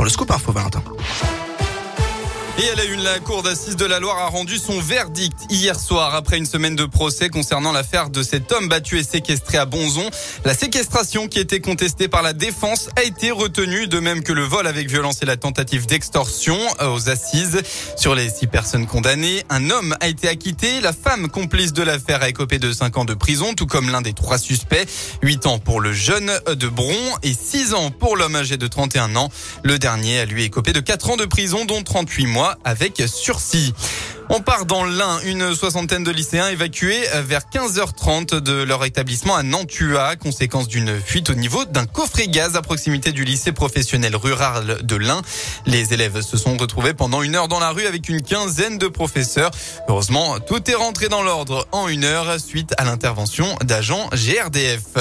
pour le scoop info, Valentin. Et elle a une, la Cour d'assises de la Loire a rendu son verdict hier soir après une semaine de procès concernant l'affaire de cet homme battu et séquestré à Bonzon. La séquestration qui était contestée par la défense a été retenue, de même que le vol avec violence et la tentative d'extorsion euh, aux assises. Sur les six personnes condamnées, un homme a été acquitté. La femme complice de l'affaire a écopé de cinq ans de prison, tout comme l'un des trois suspects. Huit ans pour le jeune de Bron et six ans pour l'homme âgé de 31 ans. Le dernier a lui écopé de quatre ans de prison, dont 38 mois avec sursis. On part dans l'Ain, une soixantaine de lycéens évacués vers 15h30 de leur établissement à Nantua, conséquence d'une fuite au niveau d'un coffret gaz à proximité du lycée professionnel rural de l'Ain. Les élèves se sont retrouvés pendant une heure dans la rue avec une quinzaine de professeurs. Heureusement, tout est rentré dans l'ordre en une heure suite à l'intervention d'agents GRDF.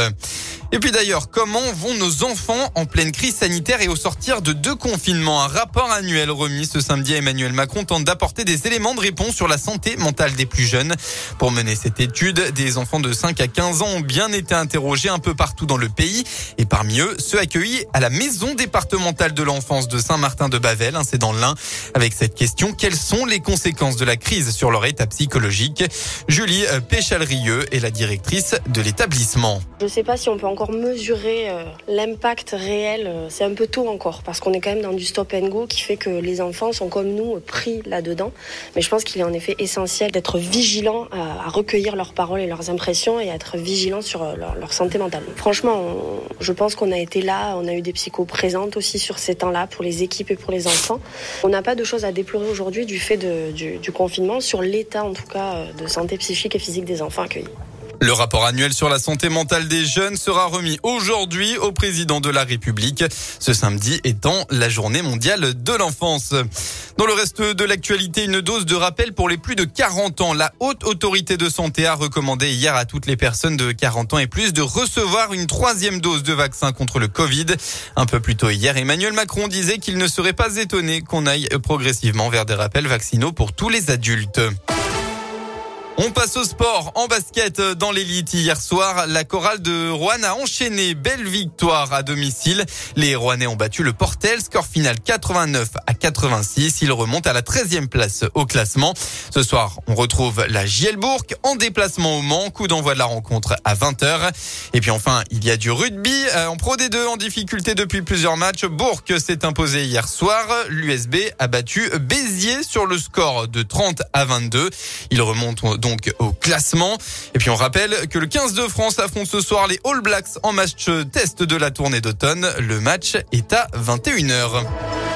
Et puis d'ailleurs, comment vont nos enfants en pleine crise sanitaire et au sortir de deux confinements? Un rapport annuel remis ce samedi à Emmanuel Macron tente d'apporter des éléments de réponse sur la santé mentale des plus jeunes. Pour mener cette étude, des enfants de 5 à 15 ans ont bien été interrogés un peu partout dans le pays et parmi eux, ceux accueillis à la maison départementale de l'enfance de Saint-Martin-de-Bavel, hein, c'est dans l'Ain. Avec cette question, quelles sont les conséquences de la crise sur leur état psychologique? Julie Péchalrieux est la directrice de l'établissement. Je ne sais pas si on peut encore mesurer euh, l'impact réel. Euh, c'est un peu tôt encore parce qu'on est quand même dans du stop and go qui fait que les enfants sont comme nous pris là-dedans. Mais je pense qu'il est en effet essentiel d'être vigilant à, recueillir leurs paroles et leurs impressions et à être vigilant sur euh, leur, santé mentale. Franchement, je pense qu'on a été là, on a eu des psychos présentes aussi sur ces temps-là pour les équipes et pour les enfants. On n'a pas de choses à déplorer aujourd'hui du fait du, du confinement sur l'état en tout cas de santé psychique et physique des enfants accueillis. Le rapport annuel sur la santé mentale des jeunes sera remis aujourd'hui au président de la République, ce samedi étant la journée mondiale de l'enfance. Dans le reste de l'actualité, une dose de rappel pour les plus de 40 ans. La haute autorité de santé a recommandé hier à toutes les personnes de 40 ans et plus de recevoir une troisième dose de vaccin contre le Covid. Un peu plus tôt hier, Emmanuel Macron disait qu'il ne serait pas étonné qu'on aille progressivement vers des rappels vaccinaux pour tous les adultes. On passe au sport en basket dans l'élite hier soir. La chorale de Rouen a enchaîné belle victoire à domicile. Les Rouennais ont battu le Portel, score final 89 à 86. Ils remontent à la 13e place au classement. Ce soir, on retrouve la Gielbourg en déplacement au Mans. Coup d'envoi de la rencontre à 20h. Et puis enfin, il y a du rugby euh, en Pro D2 en difficulté depuis plusieurs matchs. Bourg s'est imposé hier soir. L'USB a battu Béziers sur le score de 30 à 22. Ils remontent donc au classement. Et puis on rappelle que le 15 de France affronte ce soir les All Blacks en match test de la tournée d'automne. Le match est à 21h.